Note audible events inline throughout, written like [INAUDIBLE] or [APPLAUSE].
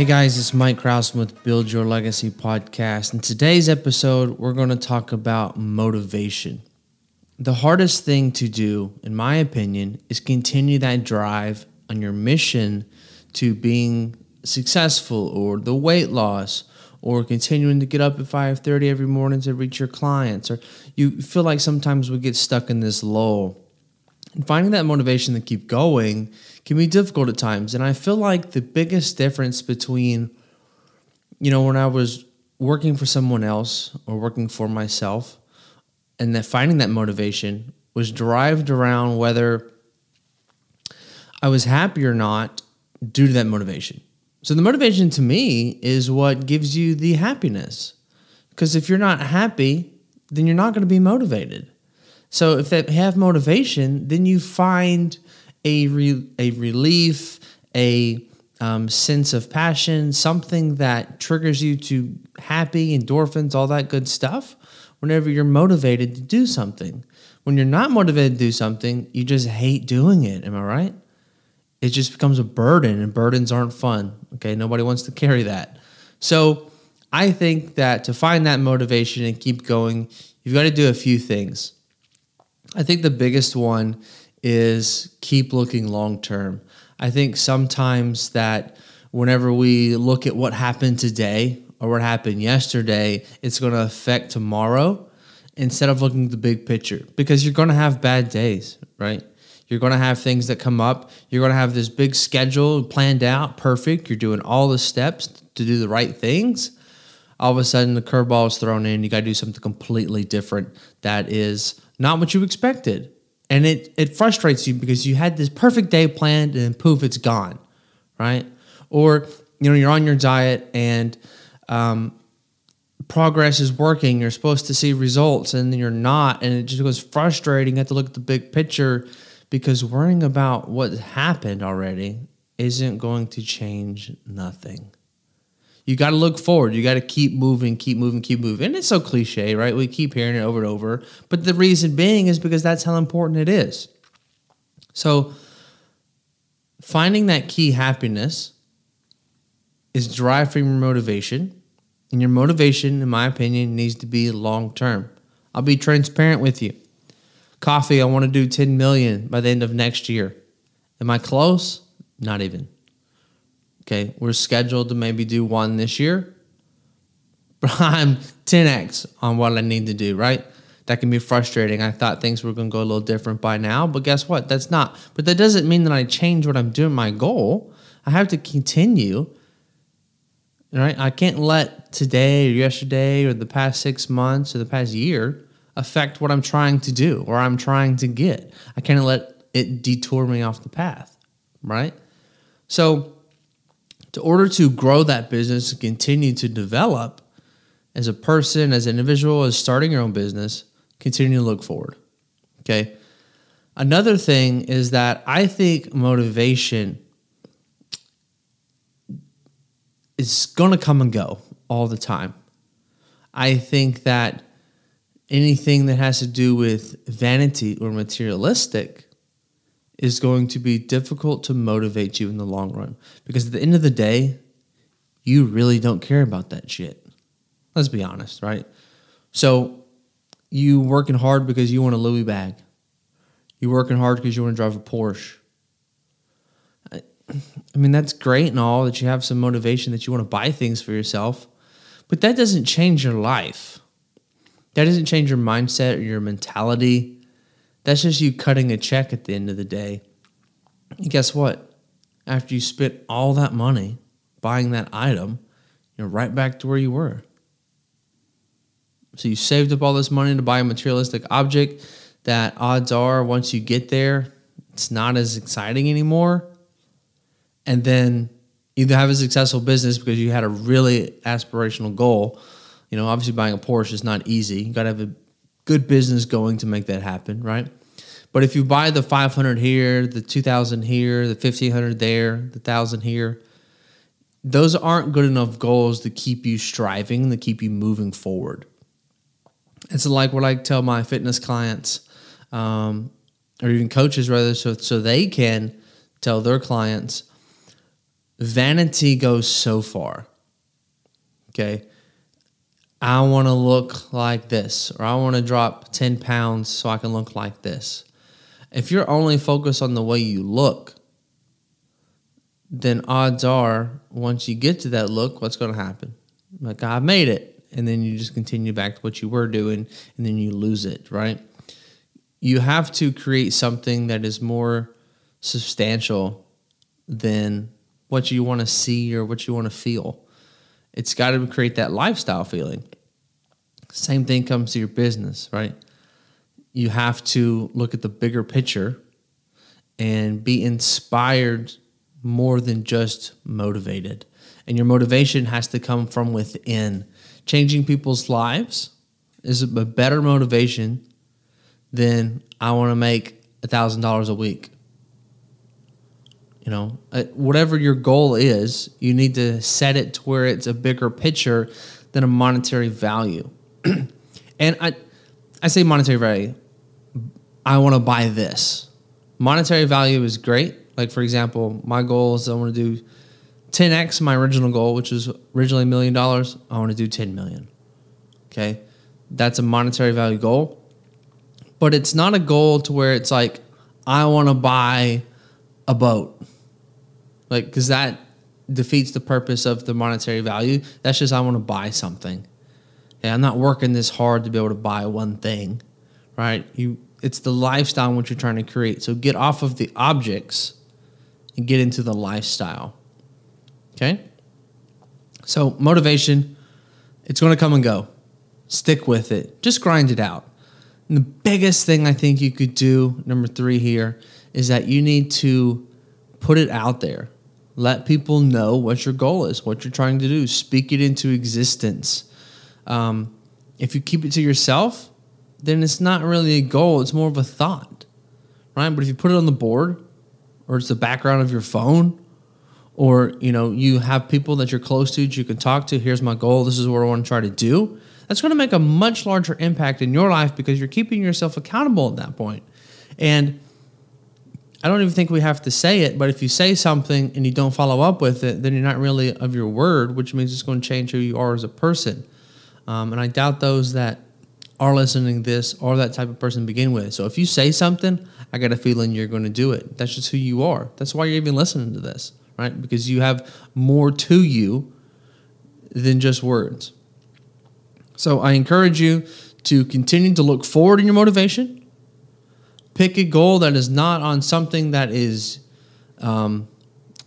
Hey guys, it's Mike Krausen with Build Your Legacy podcast. In today's episode, we're going to talk about motivation. The hardest thing to do, in my opinion, is continue that drive on your mission to being successful or the weight loss or continuing to get up at 5:30 every morning to reach your clients or you feel like sometimes we get stuck in this lull. And finding that motivation to keep going can be difficult at times. And I feel like the biggest difference between you know when I was working for someone else or working for myself and that finding that motivation was derived around whether I was happy or not due to that motivation. So the motivation to me is what gives you the happiness. Because if you're not happy, then you're not going to be motivated. So if they have motivation, then you find a re- a relief, a um, sense of passion, something that triggers you to happy, endorphins, all that good stuff. Whenever you're motivated to do something, when you're not motivated to do something, you just hate doing it. Am I right? it just becomes a burden and burdens aren't fun. Okay. Nobody wants to carry that. So I think that to find that motivation and keep going, you've got to do a few things. I think the biggest one is keep looking long term. I think sometimes that whenever we look at what happened today or what happened yesterday, it's going to affect tomorrow instead of looking at the big picture because you're going to have bad days, right? You're going to have things that come up. You're going to have this big schedule planned out, perfect. You're doing all the steps to do the right things. All of a sudden, the curveball is thrown in. You got to do something completely different that is not what you expected. And it, it frustrates you because you had this perfect day planned and poof, it's gone, right? Or, you know, you're on your diet and um, progress is working. You're supposed to see results and you're not. And it just goes frustrating. You have to look at the big picture because worrying about what happened already isn't going to change nothing. You got to look forward. You got to keep moving, keep moving, keep moving. And it's so cliche, right? We keep hearing it over and over. But the reason being is because that's how important it is. So, finding that key happiness is derived from your motivation. And your motivation, in my opinion, needs to be long term. I'll be transparent with you. Coffee, I want to do 10 million by the end of next year. Am I close? Not even. Okay, we're scheduled to maybe do one this year, [LAUGHS] but I'm 10x on what I need to do, right? That can be frustrating. I thought things were going to go a little different by now, but guess what? That's not. But that doesn't mean that I change what I'm doing, my goal. I have to continue, right? I can't let today or yesterday or the past six months or the past year affect what I'm trying to do or I'm trying to get. I can't let it detour me off the path, right? So, to order to grow that business and continue to develop as a person, as an individual, as starting your own business, continue to look forward. Okay. Another thing is that I think motivation is going to come and go all the time. I think that anything that has to do with vanity or materialistic is going to be difficult to motivate you in the long run because at the end of the day, you really don't care about that shit. Let's be honest, right? So you working hard because you want a Louis bag. You working hard because you want to drive a Porsche. I, I mean, that's great and all that you have some motivation that you want to buy things for yourself, but that doesn't change your life. That doesn't change your mindset or your mentality. That's just you cutting a check at the end of the day. And guess what? After you spent all that money buying that item, you're right back to where you were. So you saved up all this money to buy a materialistic object that odds are once you get there, it's not as exciting anymore. And then either have a successful business because you had a really aspirational goal you know, obviously buying a Porsche is not easy. You got to have a good business going to make that happen, right? But if you buy the 500 here, the 2000 here, the 1500 there, the 1000 here, those aren't good enough goals to keep you striving, to keep you moving forward. It's like what I tell my fitness clients, um, or even coaches rather, so so they can tell their clients vanity goes so far. Okay. I want to look like this, or I want to drop 10 pounds so I can look like this. If you're only focused on the way you look, then odds are once you get to that look, what's going to happen? Like, I made it. And then you just continue back to what you were doing, and then you lose it, right? You have to create something that is more substantial than what you want to see or what you want to feel. It's got to create that lifestyle feeling. Same thing comes to your business, right? You have to look at the bigger picture and be inspired more than just motivated. And your motivation has to come from within. Changing people's lives is a better motivation than I want to make $1,000 a week. You know, uh, whatever your goal is, you need to set it to where it's a bigger picture than a monetary value. [CLEARS THROAT] and I, I say monetary value. I want to buy this. Monetary value is great. Like for example, my goal is I want to do 10x my original goal, which was originally a million dollars. I want to do 10 million. Okay, that's a monetary value goal, but it's not a goal to where it's like I want to buy a boat like because that defeats the purpose of the monetary value. That's just I want to buy something. Yeah, I'm not working this hard to be able to buy one thing, right? You, it's the lifestyle in which you're trying to create. So get off of the objects and get into the lifestyle. Okay. So motivation, it's going to come and go. Stick with it. Just grind it out. And the biggest thing I think you could do, number three here, is that you need to put it out there. Let people know what your goal is, what you're trying to do. Speak it into existence. Um, if you keep it to yourself, then it's not really a goal, it's more of a thought, right? But if you put it on the board, or it's the background of your phone, or you know you have people that you're close to that you can talk to here's my goal this is what i want to try to do that's going to make a much larger impact in your life because you're keeping yourself accountable at that point. and I don't even think we have to say it, but if you say something and you don't follow up with it, then you're not really of your word, which means it's going to change who you are as a person. Um, and I doubt those that are listening to this or that type of person to begin with. So if you say something, I got a feeling you're going to do it. That's just who you are. That's why you're even listening to this, right? Because you have more to you than just words. So I encourage you to continue to look forward in your motivation pick a goal that is not on something that is um,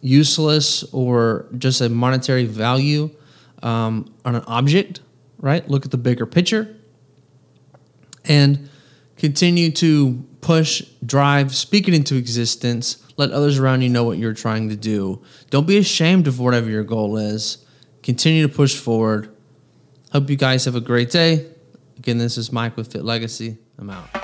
useless or just a monetary value um, on an object, right? Look at the bigger picture and continue to push, drive, speak it into existence. Let others around you know what you're trying to do. Don't be ashamed of whatever your goal is. Continue to push forward. Hope you guys have a great day. Again, this is Mike with Fit Legacy. I'm out.